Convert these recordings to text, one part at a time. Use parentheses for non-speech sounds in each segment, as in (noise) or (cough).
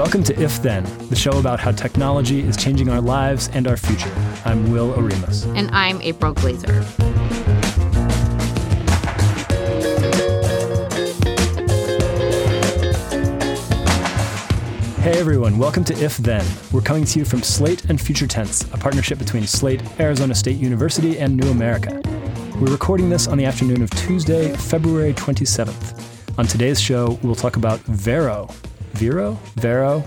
welcome to If Then, the show about how technology is changing our lives and our future. I'm Will Oremus. And I'm April Glaser. Hey everyone, welcome to If Then. We're coming to you from Slate and Future Tense, a partnership between Slate, Arizona State University, and New America. We're recording this on the afternoon of Tuesday, February 27th. On today's show, we'll talk about Vero. Vero? Vero?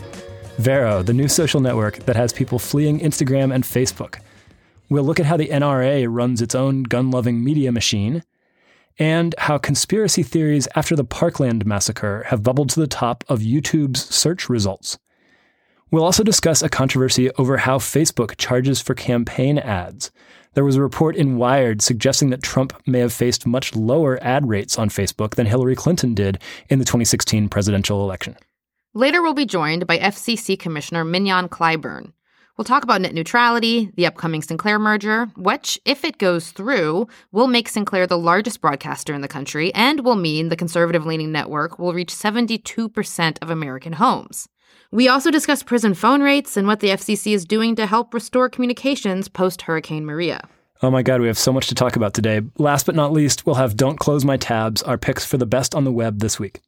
Vero, the new social network that has people fleeing Instagram and Facebook. We'll look at how the NRA runs its own gun loving media machine and how conspiracy theories after the Parkland massacre have bubbled to the top of YouTube's search results. We'll also discuss a controversy over how Facebook charges for campaign ads. There was a report in Wired suggesting that Trump may have faced much lower ad rates on Facebook than Hillary Clinton did in the 2016 presidential election. Later, we'll be joined by FCC Commissioner Mignon Clyburn. We'll talk about net neutrality, the upcoming Sinclair merger, which, if it goes through, will make Sinclair the largest broadcaster in the country and will mean the conservative leaning network will reach 72% of American homes. We also discuss prison phone rates and what the FCC is doing to help restore communications post Hurricane Maria. Oh my God, we have so much to talk about today. Last but not least, we'll have Don't Close My Tabs, our picks for the best on the web this week.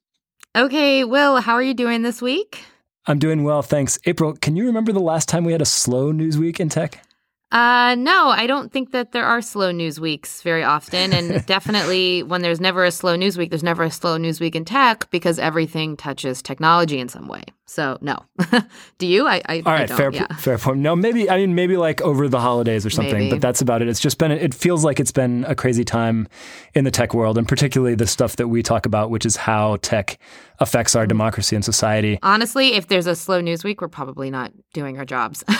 Okay, Will, how are you doing this week? I'm doing well, thanks. April, can you remember the last time we had a slow news week in tech? Uh, no, I don't think that there are slow news weeks very often. And (laughs) definitely when there's never a slow news week, there's never a slow news week in tech because everything touches technology in some way. So no. (laughs) Do you? I, I All right, I fair yeah. fair point. No, maybe I mean maybe like over the holidays or something, Maybe. but that's about it. It's just been it feels like it's been a crazy time in the tech world and particularly the stuff that we talk about, which is how tech affects our mm. democracy and society. Honestly, if there's a slow news week, we're probably not doing our jobs. (laughs)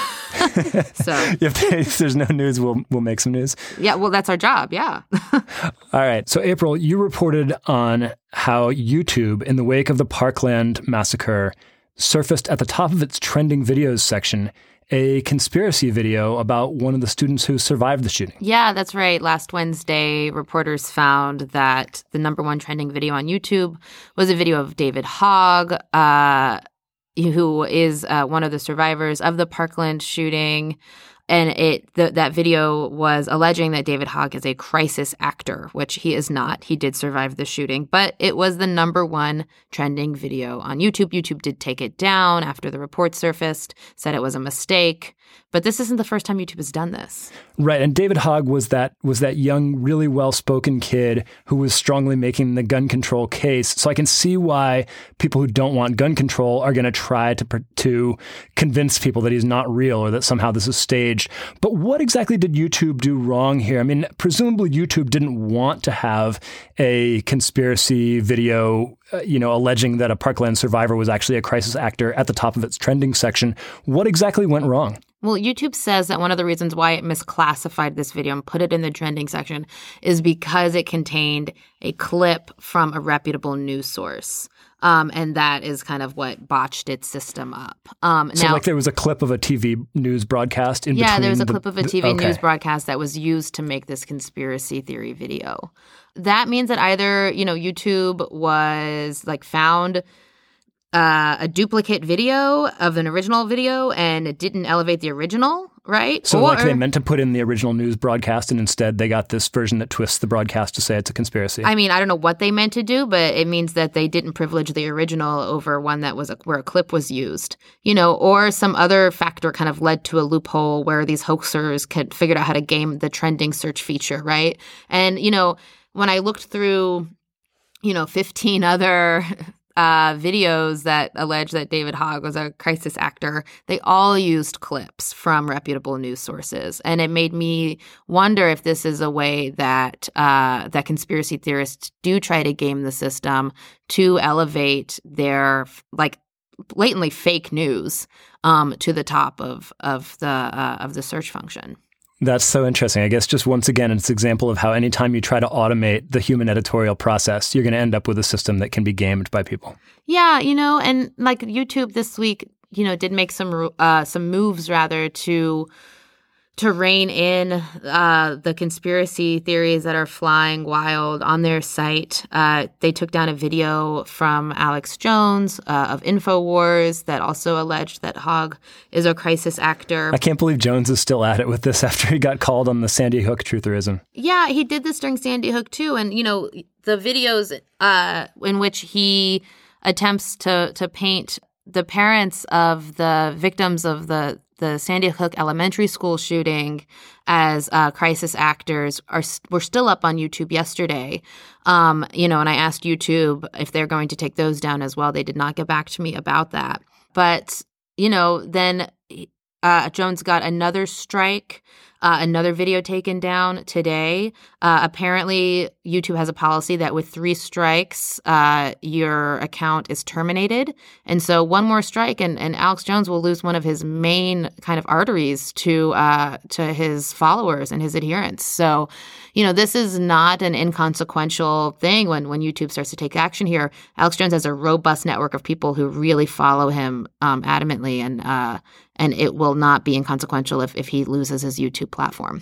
so (laughs) If, if there's no news, we'll we'll make some news. yeah, well, that's our job. Yeah. All right. So, April, you reported on how YouTube, in the wake of the Parkland massacre, surfaced at the top of its trending videos section a conspiracy video about one of the students who survived the shooting. Yeah, that's right. Last Wednesday, reporters found that the number one trending video on YouTube was a video of David Hogg, uh, who is uh, one of the survivors of the Parkland shooting. And it th- that video was alleging that David Hogg is a crisis actor, which he is not. He did survive the shooting, but it was the number one trending video on YouTube. YouTube did take it down after the report surfaced, said it was a mistake. But this isn't the first time YouTube has done this. Right, and David Hogg was that was that young, really well-spoken kid who was strongly making the gun control case. So I can see why people who don't want gun control are going to try to to convince people that he's not real or that somehow this is staged. But what exactly did YouTube do wrong here? I mean, presumably YouTube didn't want to have a conspiracy video, uh, you know, alleging that a Parkland survivor was actually a crisis actor at the top of its trending section. What exactly went wrong? Well, YouTube says that one of the reasons why it misclassified this video and put it in the trending section is because it contained a clip from a reputable news source. Um, and that is kind of what botched its system up. Um, So, now, like, there was a clip of a TV news broadcast in yeah, between. there was a the- clip of a the- TV okay. news broadcast that was used to make this conspiracy theory video. That means that either, you know, YouTube was like found uh, a duplicate video of an original video and it didn't elevate the original, right? So, or, like, they meant to put in the original news broadcast, and instead they got this version that twists the broadcast to say it's a conspiracy. I mean, I don't know what they meant to do, but it means that they didn't privilege the original over one that was a, where a clip was used, you know, or some other factor kind of led to a loophole where these hoaxers could figured out how to game the trending search feature, right? And you know, when I looked through, you know, fifteen other. (laughs) Uh, videos that allege that David Hogg was a crisis actor, they all used clips from reputable news sources, and it made me wonder if this is a way that uh, that conspiracy theorists do try to game the system to elevate their like blatantly fake news um, to the top of of the uh, of the search function. That's so interesting. I guess just once again, it's an example of how anytime you try to automate the human editorial process, you're going to end up with a system that can be gamed by people. Yeah, you know, and like YouTube this week, you know, did make some uh, some moves rather to to rein in uh, the conspiracy theories that are flying wild on their site. Uh, they took down a video from Alex Jones uh, of InfoWars that also alleged that Hogg is a crisis actor. I can't believe Jones is still at it with this (laughs) after he got called on the Sandy Hook trutherism. Yeah, he did this during Sandy Hook too. And, you know, the videos uh, in which he attempts to, to paint the parents of the victims of the the Sandy Hook Elementary School shooting as uh, crisis actors are were still up on YouTube yesterday. Um, you know, and I asked YouTube if they're going to take those down as well. They did not get back to me about that. But you know, then uh, Jones got another strike uh, another video taken down today. Uh, apparently, YouTube has a policy that with three strikes, uh, your account is terminated. And so, one more strike, and, and Alex Jones will lose one of his main kind of arteries to uh, to his followers and his adherents. So, you know, this is not an inconsequential thing when when YouTube starts to take action here. Alex Jones has a robust network of people who really follow him um, adamantly, and uh, and it will not be inconsequential if, if he loses his YouTube platform.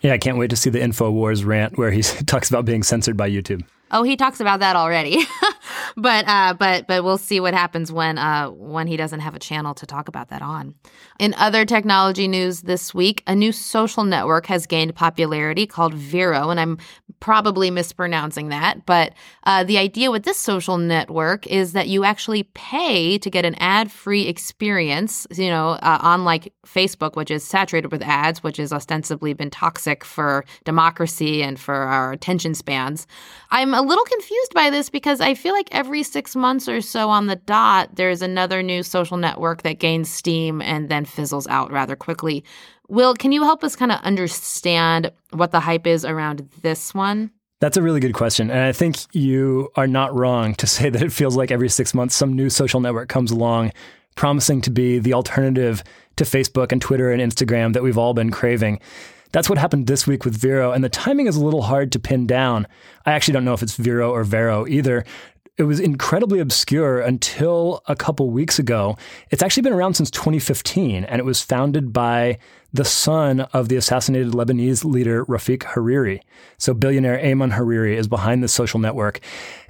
Yeah, I can't wait to see the InfoWars rant where he (laughs) talks about being censored by YouTube. Oh, he talks about that already. (laughs) but uh, but but we'll see what happens when uh, when he doesn't have a channel to talk about that on. In other technology news this week, a new social network has gained popularity called Vero, and I'm probably mispronouncing that. But uh, the idea with this social network is that you actually pay to get an ad-free experience. You know, uh, unlike Facebook, which is saturated with ads, which has ostensibly been toxic for democracy and for our attention spans. I'm a little confused by this because I feel like every six months or so on the dot, there's another new social network that gains steam and then fizzles out rather quickly. Will, can you help us kind of understand what the hype is around this one? That's a really good question. And I think you are not wrong to (laughs) say that it feels like every six months some new social network comes along promising to be the alternative to Facebook and Twitter and Instagram that we've all been craving. That's what happened this week with Vero, and the timing is a little hard to pin down. I actually don't know if it's Vero or Vero either. It was incredibly obscure until a couple weeks ago. It's actually been around since 2015, and it was founded by the son of the assassinated Lebanese leader Rafiq Hariri. So billionaire Ayman Hariri is behind this social network.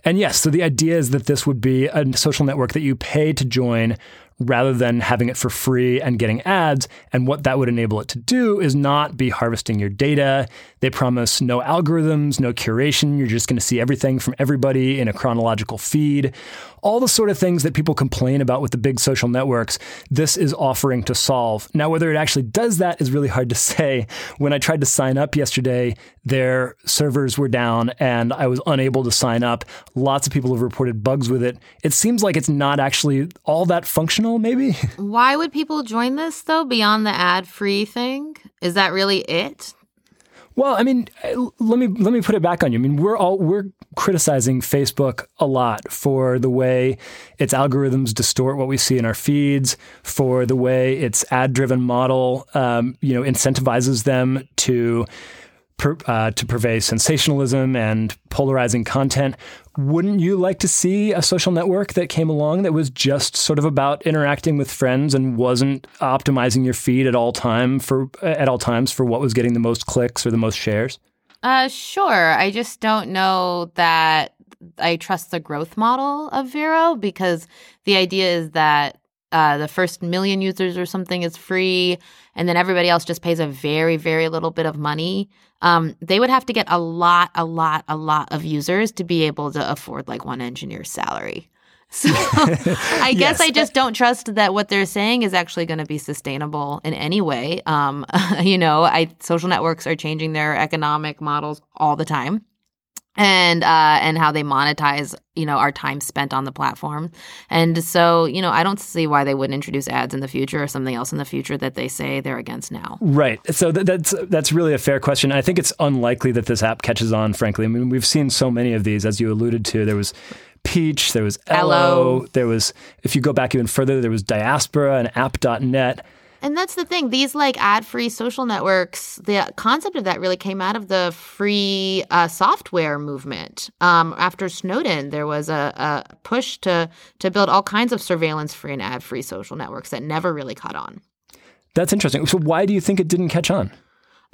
And yes, so the idea is that this would be a social network that you pay to join rather than having it for free and getting ads. And what that would enable it to do is not be harvesting your data. They promise no algorithms, no curation. You're just going to see everything from everybody in a chronological feed. All the sort of things that people complain about with the big social networks, this is offering to solve. Now, whether it actually does that is really hard to (laughs) say. When I tried to sign up yesterday, their servers were down and I was unable to sign up. Lots of people have reported bugs with it. It seems like it's not actually all that functional, maybe. (laughs) Why would people join this, though, beyond the ad free thing? Is that really it? Well, I mean, let me let me put it back on you. I mean, we're all we're criticizing Facebook a lot for the way its algorithms distort what we see in our feeds, for the way its ad-driven model, um, you know, incentivizes them to per, uh, to purvey sensationalism and polarizing content. Wouldn't you like to see a social network that came along that was just sort of about interacting with friends and wasn't optimizing your feed at all time for at all times for what was getting the most clicks or the most shares? Uh, sure. I just don't know that I trust the growth model of Vero because the idea is that uh, the first million users or something is free, and then everybody else just pays a very, very little bit of money. Um, they would have to get a lot, a lot, a lot of users to be able to afford like one engineer's salary. (laughs) So I (laughs) guess yes. I just don't trust that what they're saying is actually going to be sustainable in any way. Um, (laughs) you know, I social networks are changing their economic models all the time and uh, and how they monetize you know our time spent on the platform. And so you know i don't see why they wouldn't introduce ads in the future or something else in the future that they say they're against now. Right. So th- that's that's really a fair question. I think it's unlikely that this app catches on frankly. I mean we've seen so many of these as you alluded to. There was Peach, there was Ello, there was, if you go back even further, there was Diaspora and App.net. And that's the thing. These like ad-free social networks, the concept of that really came out of the free uh, software movement. Um, after Snowden, there was a, a, push to to build all kinds of surveillance-free and ad-free social networks that never really caught on. That's interesting. So why do you think it didn't catch on?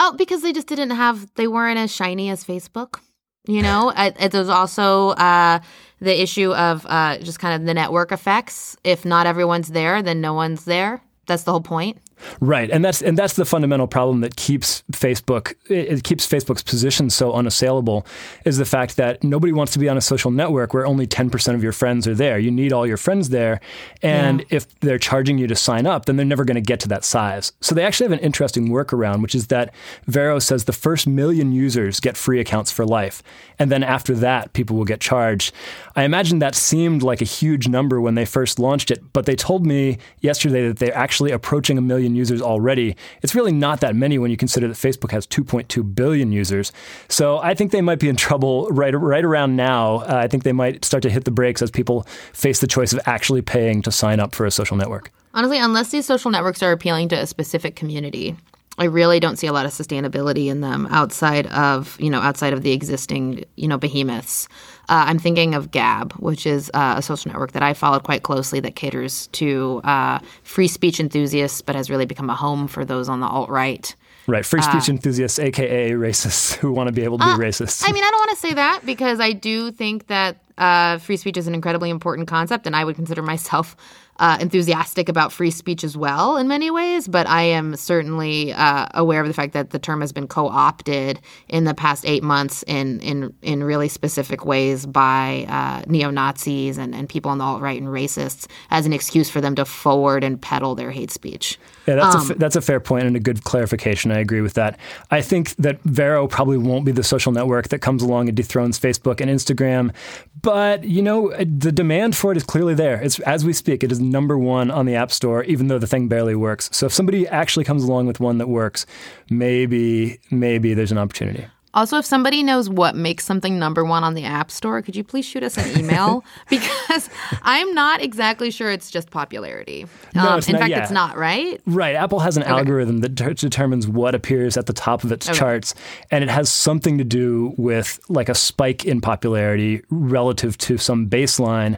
Oh, because they just didn't have, they weren't as shiny as Facebook. You know, (laughs) there's also uh, the issue of uh, just kind of the network effects. If not everyone's there, then no one's there. That's the whole point. Right, and that's and that's the fundamental problem that keeps Facebook it keeps Facebook's position so unassailable is the fact that nobody wants to be on a social network where only 10% of your friends are there. You need all your friends there, and yeah. if they're charging you to sign up, then they're never going to get to that size. So they actually have an interesting workaround, which is that Vero says the first million users get free accounts for life, and then after that, people will get charged. I imagine that seemed like a huge number when they first launched it, but they told me yesterday that they're actually approaching a million million users already. It's really not that many when you consider that Facebook has 2.2 billion users. So I think they might be in trouble right right around now. Uh, I think they might start to hit the brakes as people face the choice of actually paying to sign up for a social network. Honestly, unless these social networks are appealing to a specific community, I really don't see a lot of sustainability in them outside of you know outside of the existing you know behemoths. Uh, I'm thinking of Gab, which is uh, a social network that I followed quite closely that caters to uh, free speech enthusiasts, but has really become a home for those on the alt right. Right, free speech uh, enthusiasts, aka racists, (laughs) who want to be able to be uh, racist. I mean, I don't want to say that because I do think that uh, free speech is an incredibly important concept, and I would consider myself uh, enthusiastic about free speech as well in many ways, but I am certainly uh, aware of the fact that the term has been co-opted in the past eight months in in in really specific ways by uh, neo Nazis and, and people on the alt right and racists as an excuse for them to forward and peddle their hate speech. Yeah, that's um, a that's a fair point and a good clarification. I agree with that. I think that Vero probably won't be the social network that comes along and dethrones Facebook and Instagram, but you know the demand for it is clearly there. It's as we speak. It is number one on the App Store, even though the thing barely works. So if somebody actually comes along with one that works, maybe maybe there's an opportunity. Also, if somebody knows what makes something number one on the App Store, could you please shoot us an email? (laughs) because I'm not exactly sure it's just popularity. No, um, in not, fact, yeah. it's not, right? Right. Apple has an okay. algorithm that ter- determines what appears at the top of its okay. charts, and it has something to do with like a spike in popularity relative to some baseline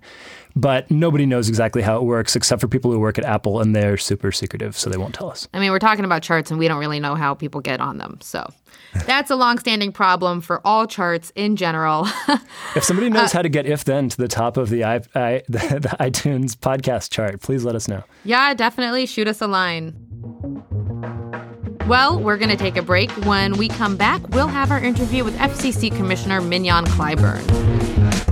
but nobody knows exactly how it works except for people who work at Apple, and they're super secretive, so they won't tell us. I mean, we're talking about charts, and we don't really know how people get on them. So that's a longstanding problem for all charts in general. (laughs) if somebody knows uh, how to get if then to the top of the, I, I, the, the (laughs) iTunes podcast chart, please let us know. Yeah, definitely shoot us a line. Well, we're going to take a break. When we come back, we'll have our interview with FCC Commissioner Mignon Clyburn.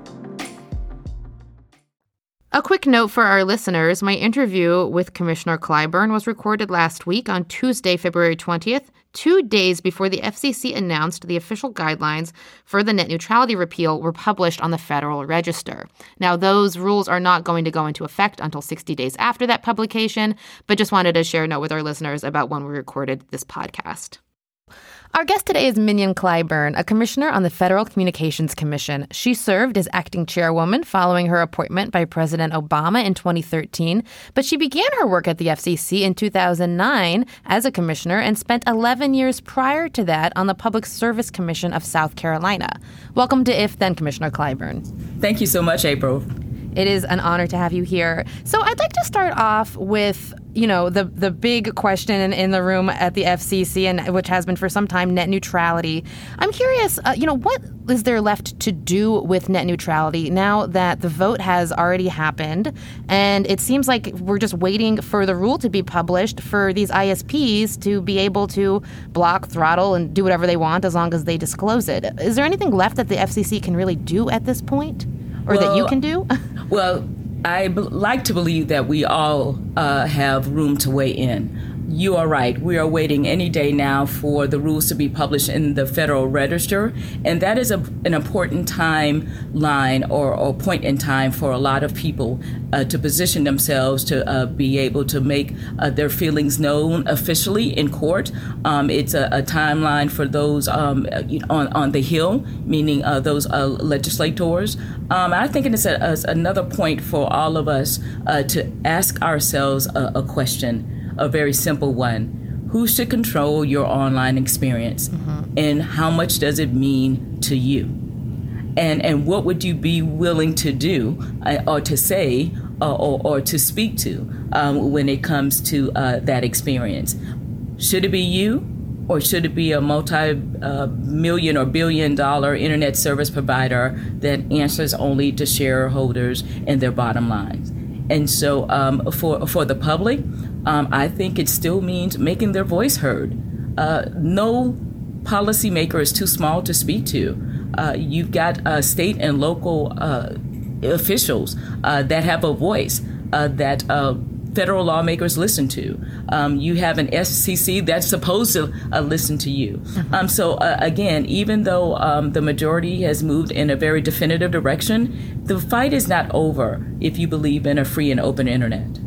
A quick note for our listeners my interview with Commissioner Clyburn was recorded last week on Tuesday, February 20th, two days before the FCC announced the official guidelines for the net neutrality repeal were published on the Federal Register. Now, those rules are not going to go into effect until 60 days after that publication, but just wanted to share a note with our listeners about when we recorded this podcast. Our guest today is Mignon Clyburn, a commissioner on the Federal Communications Commission. She served as acting chairwoman following her appointment by President Obama in 2013, but she began her work at the FCC in 2009 as a commissioner and spent 11 years prior to that on the Public Service Commission of South Carolina. Welcome to If Then, Commissioner Clyburn. Thank you so much, April. It is an honor to have you here. So I'd like to start off with you know the the big question in, the room at the FCC and which has been for some time net neutrality. I'm curious, uh, you know, what is there left to do with net neutrality now that the vote has already happened and it seems like we're just waiting for the rule to be published for these ISPs to be able to block, throttle and do whatever they want as long as they disclose it. Is there anything left that the FCC can really do at this point? or well, that you can do? (laughs) well, I b- like to believe that we all uh, have room to weigh in you are right. We are waiting any day now for the rules to be published in the Federal Register, and that is a, an important timeline or, or point in time for a lot of people uh, to position themselves to uh, be able to make uh, their feelings known officially in court. Um, it's a, a, timeline for those um, on on the Hill, meaning uh, those uh, legislators. Um, I think it's a, a, another point for all of us uh, to ask ourselves a, a question a very simple one. Who should control your online experience? Mm-hmm. And how much does it mean to you? And, and what would you be willing to do uh, or to say uh, or, or to speak to um, when it comes to uh, that experience? Should it be you or should it be a multi uh, million or billion dollar internet service provider that answers only to shareholders and their bottom lines? And so, um, for for the public, um, I think it still means making their voice heard. Uh, no policymaker is too small to speak to. Uh, you've got uh, state and local uh, officials uh, that have a voice uh, that federal lawmakers listen to. Um, you have an FCC that's supposed to uh, listen to you. Mm-hmm. Um, so uh, again, even though um, the majority has moved in a very definitive direction, the fight is not over if you believe in a free and open internet.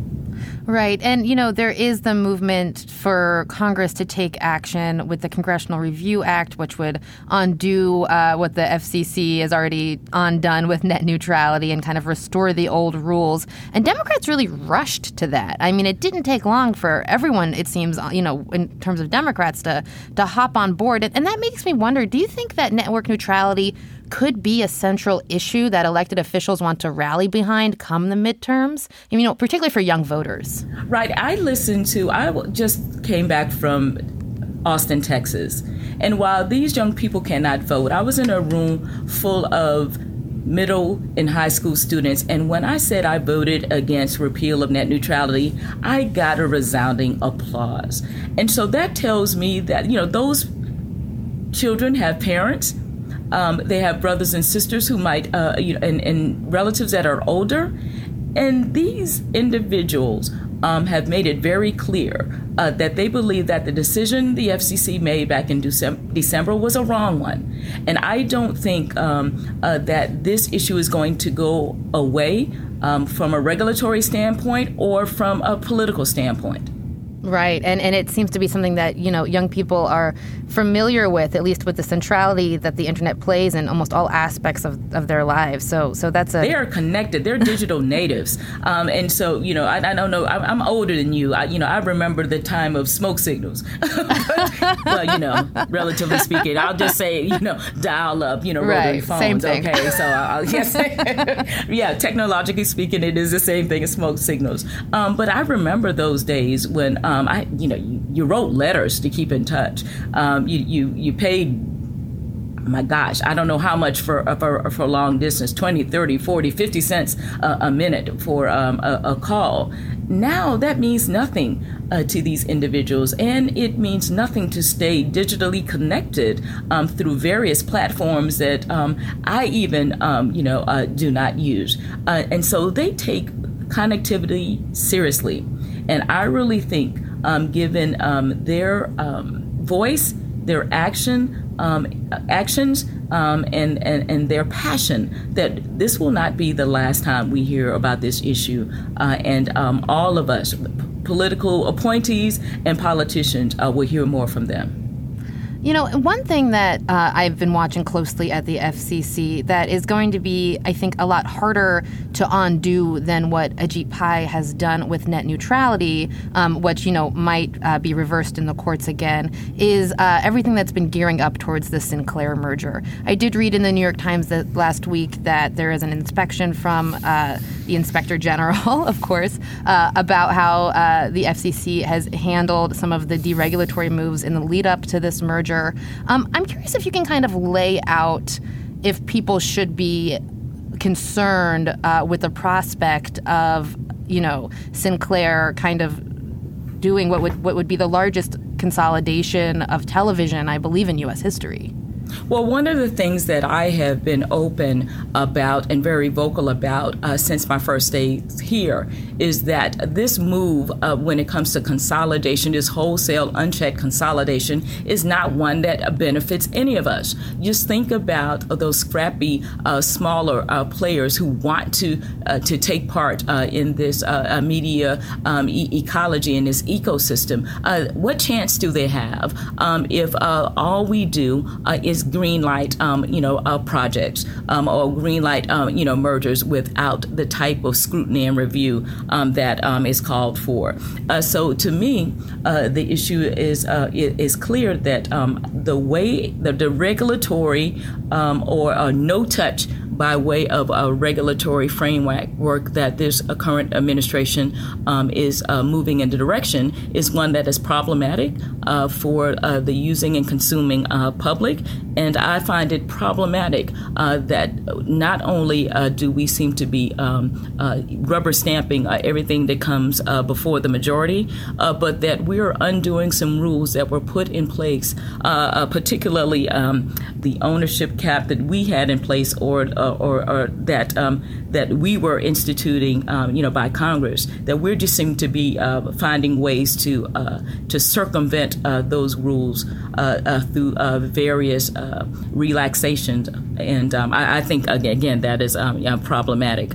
Right. And, you know, there is the movement for Congress to take action with the Congressional Review Act, which would undo uh, what the FCC has already undone with net neutrality and kind of restore the old rules. And Democrats really rushed to that. I mean, it didn't take long for everyone, it seems, you know, in terms of Democrats to, to hop on board. And that makes me wonder do you think that network neutrality could be a central issue that elected officials want to rally behind come the midterms? You know, particularly for young voters. Right. I listened to, I just came back from Austin, Texas. And while these young people cannot vote, I was in a room full of middle and high school students. And when I said I voted against repeal of net neutrality, I got a resounding applause. And so that tells me that, you know, those children have parents um, they have brothers and sisters who might, uh, you know, and, and, relatives that are older. And these individuals um, have made it very clear uh, that they believe that the decision the FCC made back in December was a wrong one. And I don't think um, uh, that this issue is going to go away um, from a regulatory standpoint or from a political standpoint. Right, and and it seems to be something that you know young people are familiar with, at least with the centrality that the internet plays in almost all aspects of, of their lives. So so that's a they are connected. They're digital (laughs) natives, um, and so you know I, I don't know. I'm, I'm, older than you. I, you know I remember the time of smoke signals, (laughs) but, you know relatively speaking, I'll just say you know dial up. You know rotary right. phones. Same thing. Okay, so I'll, (laughs) yes, yeah. Technologically speaking, it is the same thing as smoke signals. Um, but I remember those days when. Um, um, I, you know, you, you, wrote letters to keep in touch. Um, you, you, you paid my gosh, I don't know how much for for, for long distance 20, 30, 40, 50 cents a, a minute for um, a, a, call. Now that means nothing uh, to these individuals, and it means nothing to stay digitally connected um, through various platforms that um, I even, um, you know, uh, do not use. Uh, and so they take connectivity seriously. And I really think um, given um, their um, voice, their action, um, actions, um, and, and, and their passion, that this will not be the last time we hear about this issue. Uh, and all of us, political appointees and politicians, uh, will hear more from them. You know, one thing that uh, I've been watching closely at the FCC that is going to be, I think, a lot harder to undo than what Ajit Pai has done with net neutrality, um, which, you know, might uh, be reversed in the courts again, is uh, everything that's been gearing up towards the Sinclair merger. I did read in the New York Times that last week that there is an inspection from uh, the Inspector General, (laughs) of course, uh, about how uh, the FCC has handled some of the deregulatory moves in the lead up to this merger um, I'm curious if you can kind of lay out if people should be concerned uh, with the prospect of, you know, Sinclair kind of doing what would what would be the largest consolidation of television, I believe, in U.S. history. Well, one of the things that I have been open about and very vocal about uh, since my first day here is that this move, uh, when it comes to consolidation, this wholesale, unchecked consolidation, is not one that benefits any of us. Just think about those scrappy, uh, smaller uh, players who want to uh, to take part uh, in this media um, e- ecology and this ecosystem. what chance do they have um, if all we do is green light, um, you know, projects um, or green light, um, you know, mergers without the type of scrutiny and review um, that um, is called for. Uh, so to me, uh, the issue is uh, is clear that um, the way the, the regulatory or no touch by way of a regulatory framework work that this uh, current administration um, is uh, moving in the direction is one that is problematic uh, for uh, the using and consuming uh, public. And I find it problematic uh, that not only do we seem to be um, rubber stamping everything that comes before the majority, but that we are undoing some rules that were put in place, particularly um, the ownership cap that we had in place or uh, or, or, that um, that we were instituting, um, you know, by Congress. That we're just seem to be uh, finding ways to uh, to circumvent uh, those rules uh, uh, through various relaxations, and um, I, I, think again that is um, problematic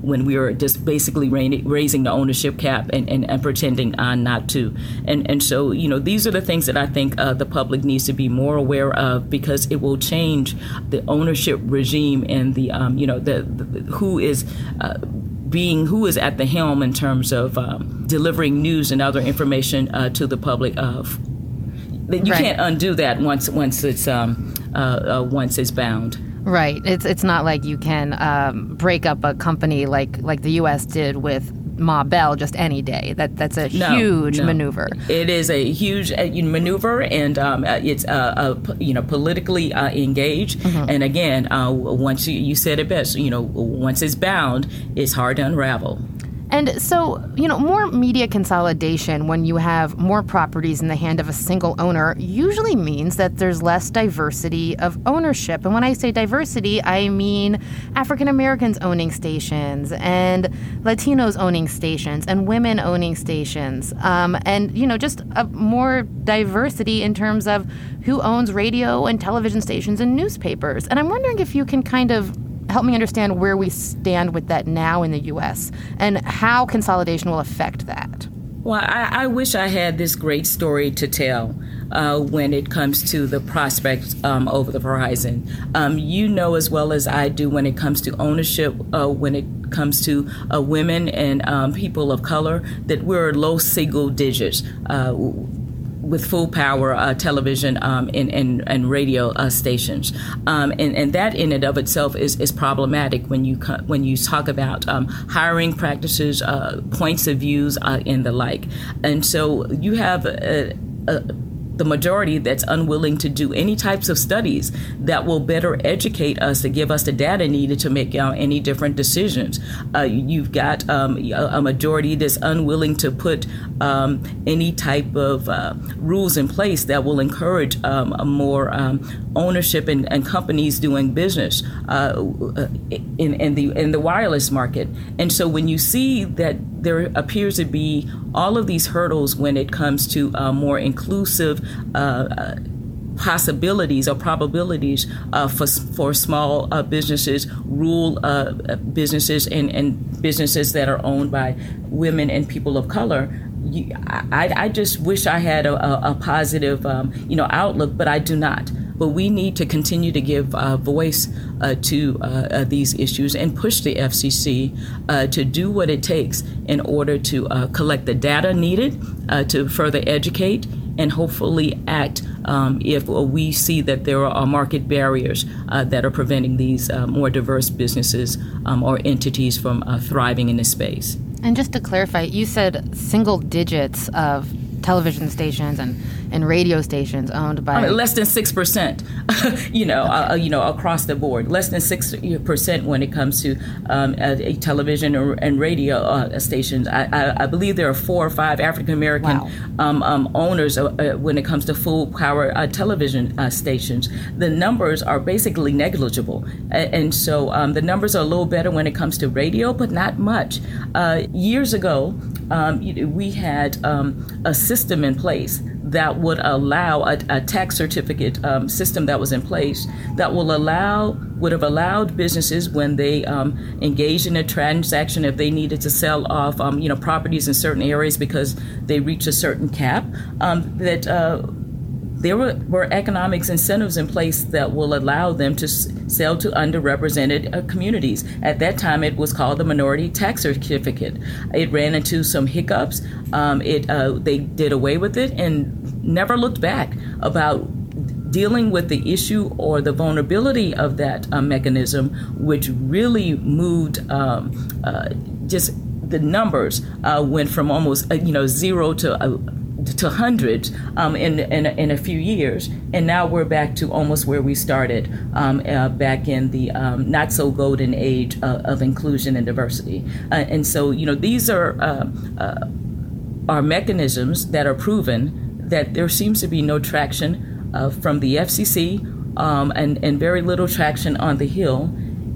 when we are just basically raising the ownership cap and, and, and pretending not to. And and so you know these are the things that I think the public needs to be more aware of because it will change the ownership regime and the um, you know the, the who is uh, being who is at the helm in terms of um, delivering news and other information uh, to the public of you right. can't undo that once once it's um, uh, uh, once it's bound Right. It's it's not like you can um, break up a company like like the U.S. did with Ma Bell just any day. That that's a no, huge no. maneuver. It is a huge uh, maneuver, and um, uh, it's uh, you know politically uh, engaged. Mm-hmm. And again, uh, once you, you said it best, you know, once it's bound, it's hard to unravel. And so, you know, more media consolidation when you have more properties in the hand of a single owner usually means that there's less diversity of ownership. And when I say diversity, I mean African Americans owning stations and Latinos owning stations and women owning stations. Um, and, you know, just more diversity in terms of who owns radio and television stations and newspapers. And I'm wondering if you can kind of help me understand where we stand with that now in the U.S. and how consolidation will affect that. Well, I, I wish I had this great story to tell. Uh, when it comes to the prospects um, over the horizon. Um, you know as well as I do when it comes to ownership, uh, when it comes to uh, women and um, people of color, that we're low single digits uh, with full power uh, television um, and, and, and, radio uh, stations. Um, and, and that in and of itself is, is problematic when you, when you talk about um, hiring practices, uh, points of views, uh, and the like. And so you have a, a the majority that's unwilling to do any types of studies that will better educate us to give us the data needed to make uh, any different decisions. Uh, you've got um, a majority that's unwilling to put um, any type of uh, rules in place that will encourage um, more um, ownership and, and, companies doing business uh, in, in the in the wireless market. And so when you see that there appears to be all of these hurdles when it comes to uh, more inclusive uh, possibilities or probabilities uh, for, for small uh, businesses, rural uh, businesses, and, and businesses that are owned by women and people of color. You, I, I just wish I had a, a positive, um, you know, outlook, but I do not. But we need to continue to give uh, voice uh, to uh, these issues and push the FCC to do what it takes in order to collect the data needed to further educate and hopefully act um, if we see that there are market barriers uh, that are preventing these uh, more diverse businesses um, or entities from uh, thriving in this space. And just to clarify, you said single digits of television stations and, and radio stations owned by I mean, less than six percent, (laughs) you know, uh, uh, you know, across the board, less than six percent when it comes to um, a, a television or, and radio uh, stations. I, I, I, believe there are four or five African American wow. um, um, owners uh, uh, when it comes to full power uh, television stations. The numbers are basically negligible, and, and so um, the numbers are a little better when it comes to radio, but not much. years ago, um, we had um, a system in place that would allow a, a tax certificate um, system that was in place that will allow would have allowed businesses when they um, engaged in a transaction if they needed to sell off um, you know properties in certain areas because they reach a certain cap um, that uh, there were, were economics incentives in place that will allow them to s- sell to underrepresented uh, communities. At that time, it was called the minority tax certificate. It ran into some hiccups. Um, it uh, they did away with it and never looked back about dealing with the issue or the vulnerability of that uh, mechanism, which really moved um, uh, just the numbers uh, went from almost uh, you know zero to to hundreds um, in, in, in, a few years. And now we're back to almost where we started um, uh, back in the um, not so golden age uh, of inclusion and diversity. Uh, and so, you know, these are, uh, uh, are mechanisms that are proven that there seems to be no traction uh, from the FCC um, and, and very little traction on the Hill.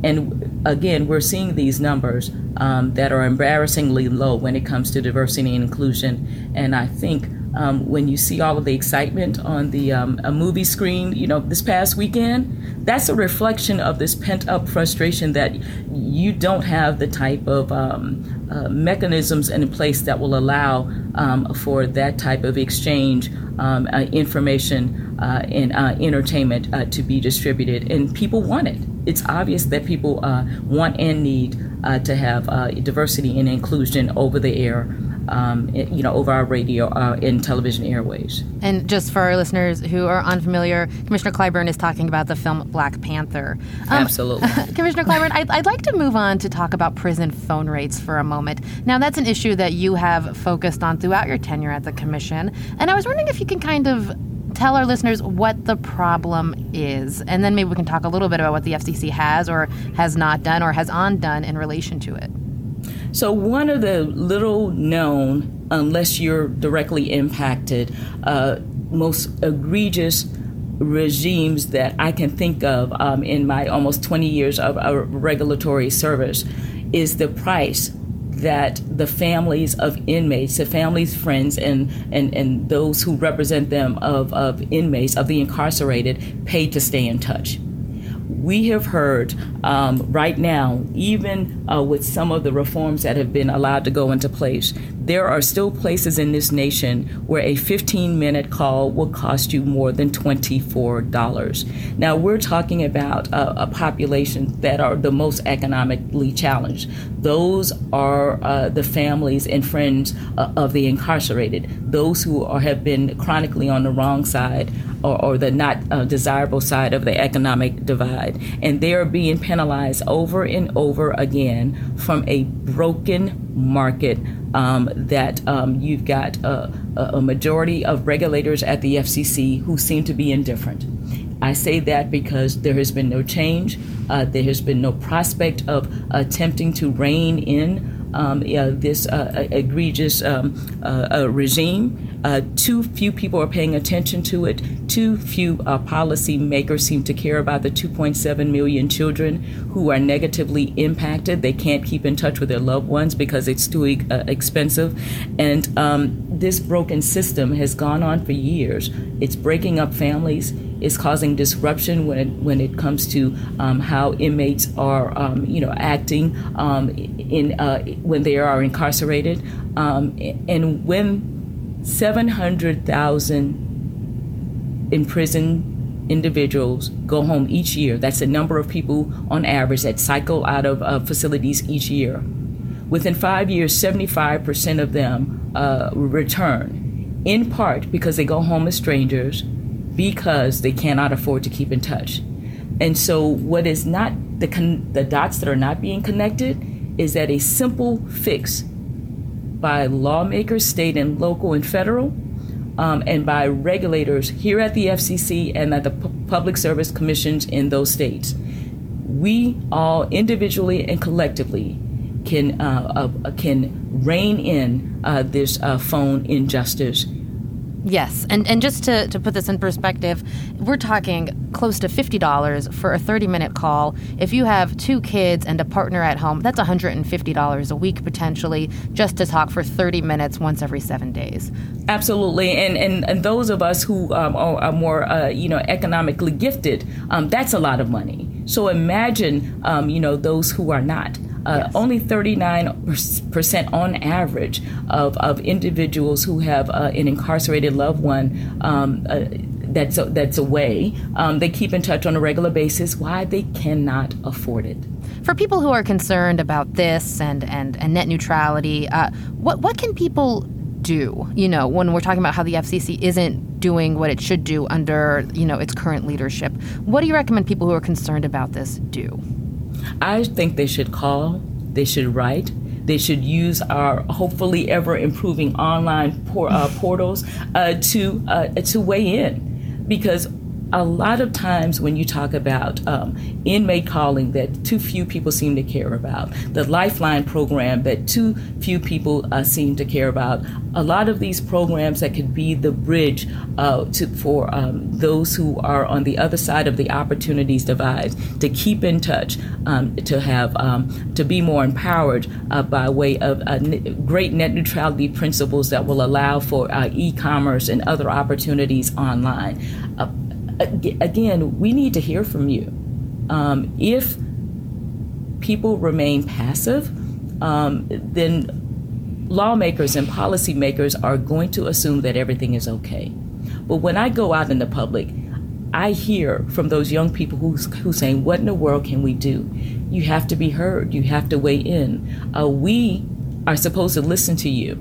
And again, we're seeing these numbers um, that are embarrassingly low when it comes to diversity and inclusion. And I think um, when you see all of the excitement on the um, a movie screen, you know, this past weekend, that's a reflection of this pent up frustration that you don't have the type of um, uh, mechanisms in place that will allow um, for that type of exchange, um, uh, information, uh, and uh, entertainment uh, to be distributed. And people want it. It's obvious that people uh, want and need to have diversity and inclusion over the air um, you know, over our radio uh, and television airways. And just for our listeners who are unfamiliar, Commissioner Clyburn is talking about the film Black Panther. Um, Absolutely. (laughs) Commissioner Clyburn, I'd, I'd like to move on to talk about prison phone rates for a moment. Now, that's an issue that you have focused on throughout your tenure at the commission. And I was wondering if you can kind of tell our listeners what the problem is, and then maybe we can talk a little bit about what the FCC has or has not done or has undone in relation to it. So, one of the little known, unless you're directly impacted, uh, most egregious regimes that I can think of um, in my almost 20 years of, of regulatory service is the price that the families of inmates, the families, friends, and, and, and those who represent them of, of inmates, of the incarcerated, paid to stay in touch we have heard um, right now, even uh, with some of the reforms that have been allowed to go into place, there are still places in this nation where a 15 minute call will cost you more than $24. Now, we're talking about a, a population that are the most economically challenged. Those are uh, the families and friends uh, of the incarcerated, those who are, have been chronically on the wrong side or, or the not uh, desirable side of the economic divide. And they are being penalized over and over again from a broken market um, that um, you've got a, a majority of regulators at the FCC who seem to be indifferent. I say that because there has been no change. Uh, there has been no prospect of attempting to rein in um, uh, this uh, egregious um, uh, regime. Uh, too few people are paying attention to it. Too few uh, policymakers seem to care about the 2.7 million children who are negatively impacted. They can't keep in touch with their loved ones because it's too uh, expensive. And um, this broken system has gone on for years. It's breaking up families. It's causing disruption when it, when it comes to um, how inmates are, um, you know, acting um, in uh, when they are incarcerated, um, and when 700,000 imprisoned individuals go home each year. That's the number of people on average that cycle out of uh, facilities each year. Within five years, 75% of them uh, return, in part because they go home as strangers, because they cannot afford to keep in touch. And so, what is not the, con- the dots that are not being connected is that a simple fix by lawmakers, state and local and federal, um, and by regulators here at the FCC and at the P- public service commissions in those states. We all individually and collectively can uh, uh, can rein in uh, this uh, phone injustice Yes, and and just to, to put this in perspective, we're talking close to fifty dollars for a thirty minute call. If you have two kids and a partner at home, that's one hundred and fifty dollars a week potentially just to talk for thirty minutes once every seven days. Absolutely, and and, and those of us who um, are, are, more uh, you know economically gifted, um, that's a lot of money. So imagine um, you know those who are not. Uh, yes. Only 39% on average of, of individuals who have uh, an incarcerated loved one um, uh, that's, that's away, um, they keep in touch on a regular basis. Why? They cannot afford it. For people who are concerned about this and, and, and net neutrality, uh, what, what can people do you know when we're talking about how the FCC isn't doing what it should do under you know its current leadership what do you recommend people who are concerned about this do I think they should call, they should write, they should use our hopefully ever improving online por- uh, portals uh, to uh, to weigh in, because a lot of times when you talk about um, inmate calling that too few people seem to care about, the Lifeline program that too few people uh, seem to care about, a lot of these programs that could be the bridge uh, to, for um, those who are on the other side of the opportunities divide to keep in touch, um, to have um, to be more empowered uh, by way of uh, great net neutrality principles that will allow for uh, e-commerce and other opportunities online again, we need to hear from you. Um, if people remain passive, um, then lawmakers and policymakers are going to assume that everything is okay. But when I go out in the public, I hear from those young people who's, who's saying, What in the world can we do? You have to be heard, you have to weigh in. Uh, we are supposed to listen to you,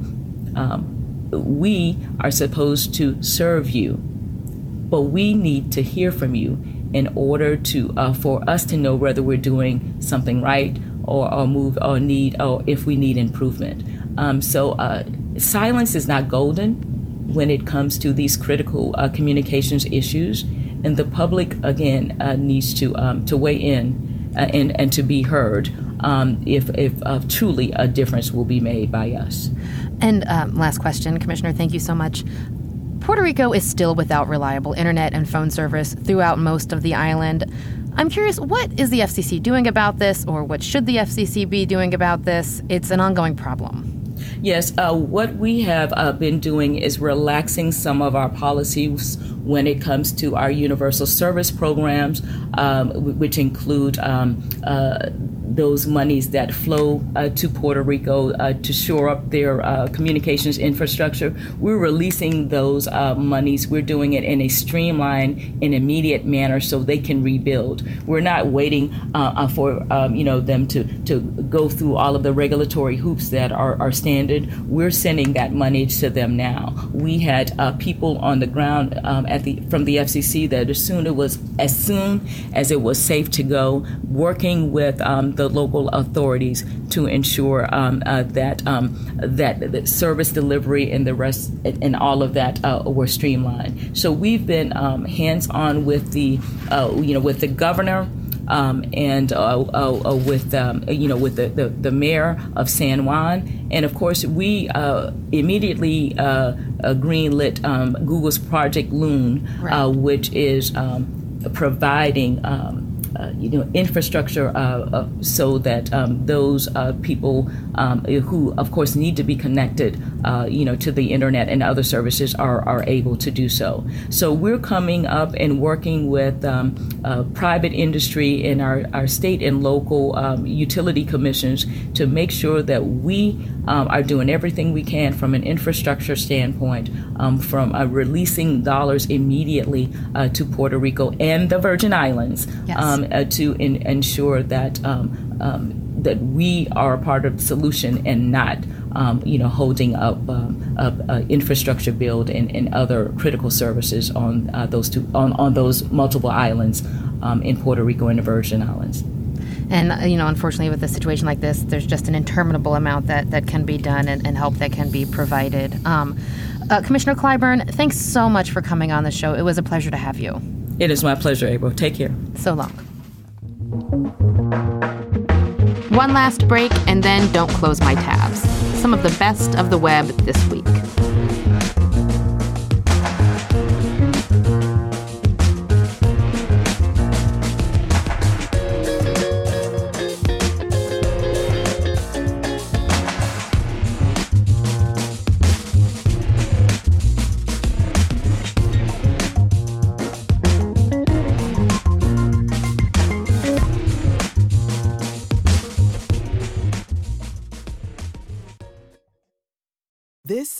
um, we are supposed to serve you but we need to hear from you in order to uh, for us to know whether we're doing something right or, or move or need or if we need improvement. Um, so uh, silence is not golden when it comes to these critical uh, communications issues, and the public again uh, needs to um, to weigh in uh, and and to be heard um, if if uh, truly a difference will be made by us. And um, last question, Commissioner, thank you so much. Puerto Rico is still without reliable internet and phone service throughout most of the island. I'm curious, what is the FCC doing about this, or what should the FCC be doing about this? It's an ongoing problem. Yes, uh, what we have uh, been doing is relaxing some of our policies when it comes to our universal service programs, um, which include um, uh, those monies that flow uh, to Puerto Rico uh, to shore up their uh, communications infrastructure. We're releasing those uh, monies. We're doing it in a streamlined and immediate manner so they can rebuild. We're not waiting uh, uh, for um, you know them to, to go through all of the regulatory hoops that are, are standard. We're sending that money to them now. We had people on the ground um, at the from the FCC that as soon it was as soon as it was safe to go, working with um, the local authorities to ensure um, uh, that um, that the service delivery and the rest and all of that uh, were streamlined. So we've been um, hands on with the uh, you know with the governor. Um, and uh, uh, uh, with um, you know with the, the, the, mayor of San Juan, and of course we uh, immediately uh, greenlit um, Google's Project Loon, right. which is um, providing um, uh, you know, infrastructure uh, uh, so that um, those uh, people um, who, of course, need to be connected, uh, you know, to the internet and other services are, are able to do so. So we're coming up and working with um, private industry in our, our state and local um, utility commissions to make sure that we um, are doing everything we can from an infrastructure standpoint, um, from releasing dollars immediately to Puerto Rico and the Virgin Islands. Yes um, uh, to in, ensure that um, um, that we are a part of the solution and not um, you know holding up, um, up uh, infrastructure build and, and, other critical services on uh, those two on, on those multiple islands um, in Puerto Rico and the Virgin Islands. And, uh, you know, unfortunately, with a situation like this, there's just an interminable amount that, that can be done and, and help that can be provided. Um, uh, Commissioner Clyburn, thanks so much for coming on the show. It was a pleasure to have you. It is my pleasure, April. Take care. So long. One last break, and then don't close my tabs. Some of the best of the web this week.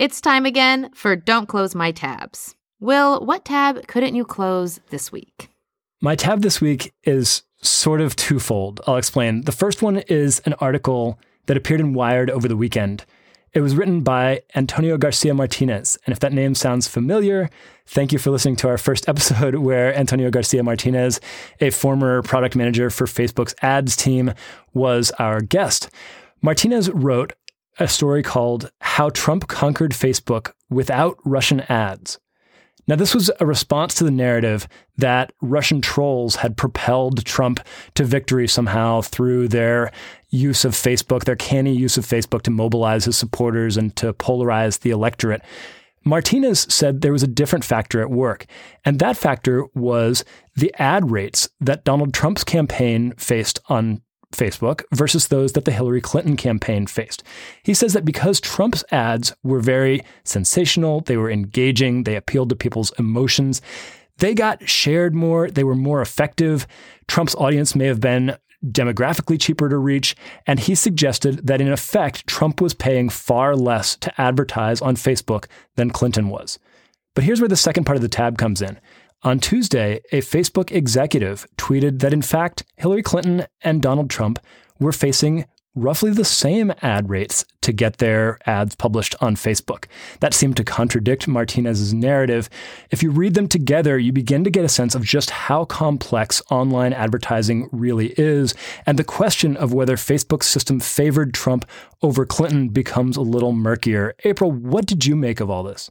It's time again for Don't Close My Tabs. Will, what tab couldn't you close this week? My tab this week is sort of twofold. I'll explain. The first one is an article that appeared in Wired over the weekend. It was written by Antonio Garcia Martinez. And if that name sounds familiar, thank you for listening to our first episode (laughs) where Antonio Garcia Martinez, a former product manager for Facebook's ads team, was our guest. Martinez wrote a story called How Trump Conquered Facebook Without Russian Ads. Now, this was a response to the narrative that Russian trolls had propelled Trump to victory somehow through their use of Facebook, their canny use of Facebook to mobilize his supporters and to polarize the electorate. Martinez said there was a different factor at work, and that factor was the ad rates that Donald Trump's campaign faced on Facebook versus those that the Hillary Clinton campaign faced. He says that because Trump's ads were very sensational, they were engaging, they appealed to people's emotions, they got shared more, they were more effective. Trump's audience may have been demographically cheaper to reach, and he suggested that in effect, Trump was paying far less to advertise on Facebook than Clinton was. But here's where the second part of the tab comes in. On Tuesday, a Facebook executive tweeted that in fact, Hillary Clinton and Donald Trump were facing roughly the same ad rates to get their ads published on Facebook. That seemed to contradict Martinez's narrative. If you read them together, you begin to get a sense of just how complex online advertising really is, and the question of whether Facebook's system favored Trump over Clinton becomes a little murkier. April, what did you make of all this?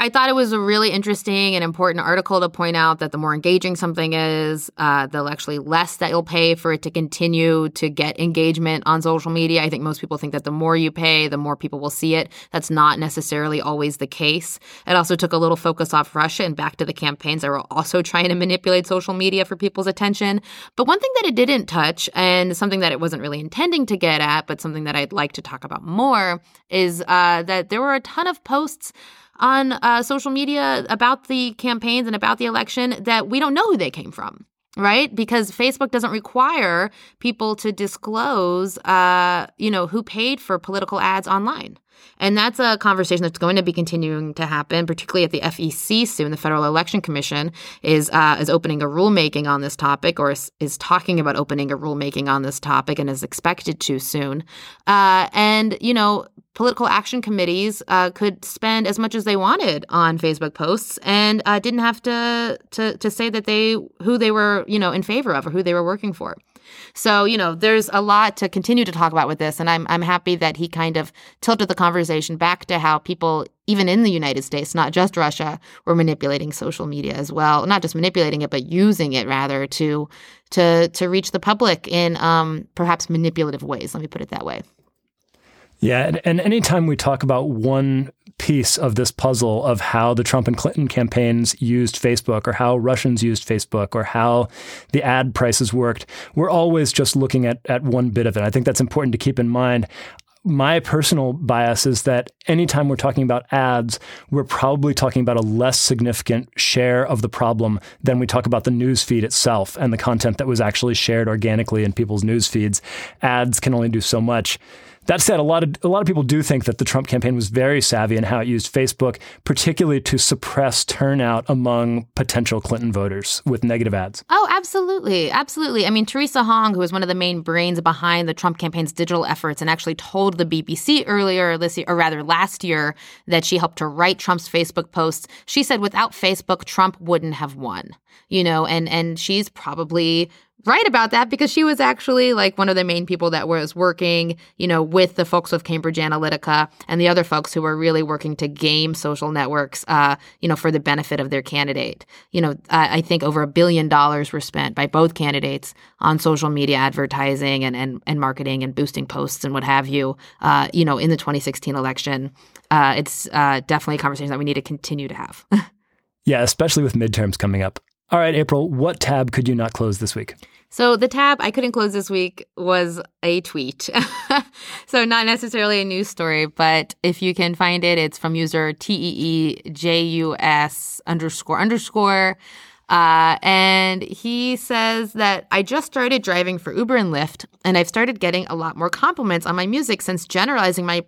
I thought it was a really interesting and important article to point out that the more engaging something is, uh, the actually less that you'll pay for it to continue to get engagement on social media. I think most people think that the more you pay, the more people will see it. That's not necessarily always the case. It also took a little focus off Russia and back to the campaigns that were also (laughs) trying to manipulate social media for people's attention. But one thing that it didn't touch, and something that it wasn't really intending to get at, but something that I'd like to talk about more, is uh, that there were a ton of posts on uh, social media about the campaigns and about the election that we don't know who they came from right? Because facebook doesn't require people to disclose uh, you know who paid for political ads online and that's a conversation that's going to be continuing to happen, particularly at the FEC soon. The Federal Election Commission is uh, is opening a rulemaking on this topic, or is, is, talking about opening a rulemaking on this topic, and is expected to soon. Uh, and you know, political action committees uh, could spend as much as they wanted on Facebook posts, and uh, didn't have to to to say that they who they were you know in favor of or who they were working for. So, you know, there's a lot to continue to talk about with this. And I'm, I'm happy that he kind of tilted the conversation back to how people, even in the United States, not just Russia, were manipulating social media as well. Not just manipulating it, but using it rather to to to reach the public in um, perhaps manipulative ways. Let me put it that way. Yeah, and, and anytime we talk about one piece of this puzzle of how the Trump and Clinton campaigns used Facebook or how Russians used Facebook or how the ad prices worked, we're always just looking at, at one bit of it. I think that's important to keep in mind. my personal bias is that anytime we're talking about ads, we're probably talking about a less significant share of the problem than we talk about the news feed itself and the content that was actually shared organically in people's news feeds. Ads can only do so much. That said, a lot of a lot of people do think that the Trump campaign was very savvy in how it used Facebook, particularly to suppress turnout among potential Clinton voters with negative ads. Oh, absolutely, absolutely. I mean, Theresa Hong, who was one of the main brains behind the Trump campaign's digital efforts, and actually told the BBC earlier this year, or rather last year, that she helped to write Trump's Facebook posts. She said without Facebook, Trump wouldn't have won. You know, and and she's probably right about that because she was actually like one of the main people that was working, you know, with the folks of Cambridge Analytica and the other folks who were really working to game social networks, uh, you know, for the benefit of their candidate. You know, I think over a billion dollars were spent by both candidates on social media advertising and and, and marketing and boosting posts and what have you. Uh, you know, in the 2016 election, uh, it's uh, definitely a conversation that we need to continue to have. (laughs) yeah, especially with midterms coming up. All right, April, what tab could you not close this week? So the tab I couldn't close this week was a tweet. (laughs) so not necessarily a news story, but if you can find it, it's from user T E E J U S underscore underscore. Uh, and he says that I just started driving for Uber and Lyft, and I've started getting a lot more compliments on my music since generalizing my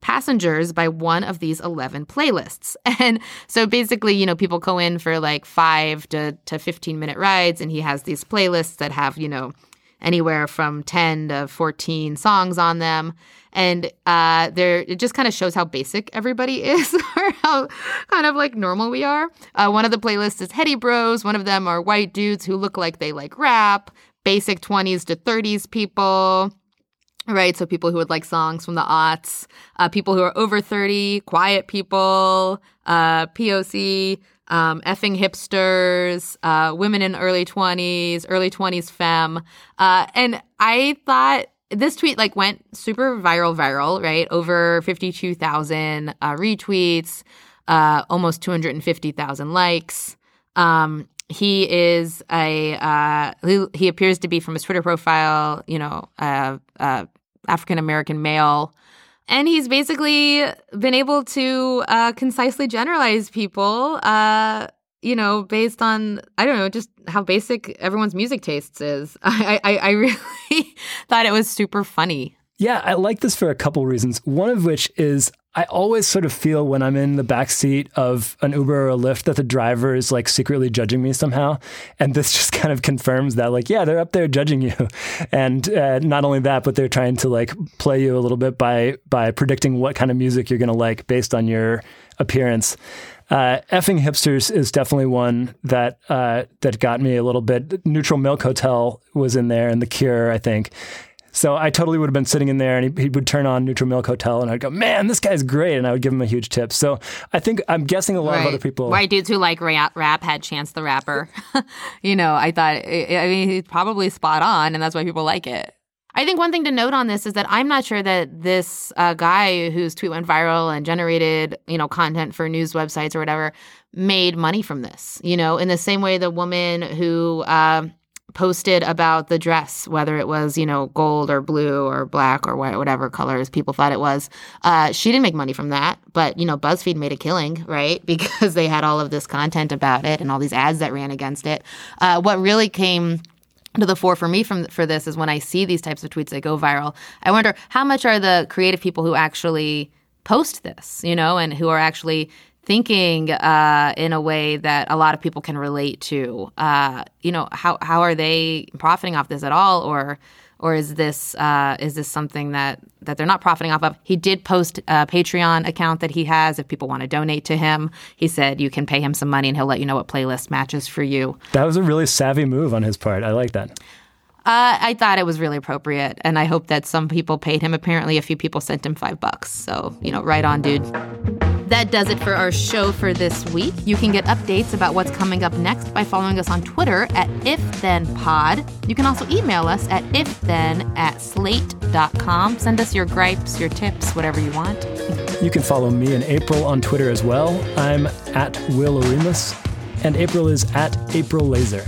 passengers by one of these 11 playlists. (laughs) And so basically, you know, people go in for like five to, to 15 minute rides, and he has these playlists that have, you know, anywhere from 10 to 14 songs on them. And uh, there, it just kind of shows how basic everybody (laughs) is, or how kind of like normal we are. Uh, one of the playlists is Heady Bros. One of them are white dudes who look like they like rap, basic 20s to 30s people right? So people who would like songs from the aughts, uh, people who are over 30, quiet people, uh, POC, um, effing hipsters, uh, women in early 20s, early 20s femme. Uh, and I thought this tweet like went super viral, viral, right? Over 52,000 uh, retweets, uh, almost 250,000 likes. Um, he is a uh, he, he, appears to be from his Twitter profile, you know, uh, uh, African American male. And he's basically been able to uh, concisely generalize people, uh, you know, based on, I don't know, just how basic everyone's music tastes is. (laughs) I, I, I really (laughs) thought it was super funny. Yeah, I like this for a couple reasons. One of which is I always sort of feel when I'm in the back seat of an Uber or a Lyft that the driver is like secretly judging me somehow, and this (laughs) just kind of confirms that like yeah they're up there judging you, (laughs) and uh, not only that but they're trying to like play you a little bit by by predicting what kind of music you're gonna like based on your appearance. Uh, effing hipsters is definitely one that uh, that got me a little bit. Neutral Milk Hotel was in there, and The Cure, I think. So I totally would have been sitting in there and he, he, would turn on Neutral Milk Hotel and I'd go, man, this guy's great. And I would give him a huge tip. So I think, I'm guessing a lot right. of other people. White dudes who like rap, rap had Chance the Rapper. (laughs) you know, I thought, I mean, he's probably spot on and that's why people like it. I think one thing to note on this is that I'm not sure that this uh, guy whose tweet went viral and generated, you know, content for news websites or whatever made money from this. You know, in the same way the woman who uh, posted about the dress, whether it was, you know, gold or blue or black or white, whatever colors people thought it was. Uh, she didn't make money from that, but, you know, BuzzFeed made a killing, (laughs) right? Because they had all of this content about it and all these ads that ran against it. Uh, what really came to the fore for me from for this is when I see these types of tweets that go viral. I wonder how much are the creative people who actually post this, you know, and who are actually thinking uh, in a way that a lot of people can relate to. Uh, you know, how how are they profiting off this at all, or or is this uh, is this something that that they're not profiting off of? He did post a Patreon account that he has. If people want to donate to him, he said you can pay him some money and he'll let you know what playlist matches for you. That was a really savvy move on his part. I like that. Uh, I thought it was really appropriate, and I hope that some people paid him. Apparently, a few people sent him five bucks. So you know, right on, dude. That does it for our show for this week. You can get updates about what's coming up next by following us on Twitter at IfThenPod. You can also email us at ifthen at slate.com. Send us your gripes, your tips, whatever you want. You can follow me and April on Twitter as well. I'm at Will Oremus, and April is at April Laser.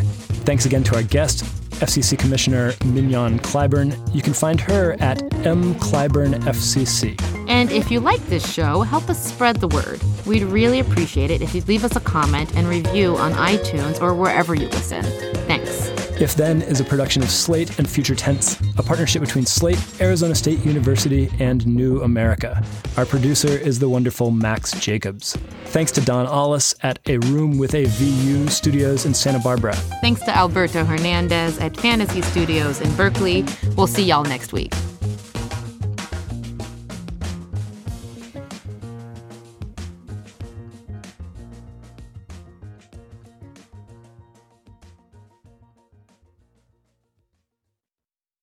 Thanks again to our guest, FCC Commissioner Mignon Clyburn. You can find her at M Clyburn FCC. And if you like this show, help us spread the word. We'd really appreciate it if you'd leave us a comment and review on iTunes or wherever you listen. Thanks. If Then is a production of Slate and Future Tense, a partnership between Slate, Arizona State University, and New America. Our producer is the wonderful Max Jacobs. Thanks to Don Allis at A Room with a VU Studios in Santa Barbara. Thanks to Alberto Hernandez at Fantasy Studios in Berkeley. We'll see y'all next week.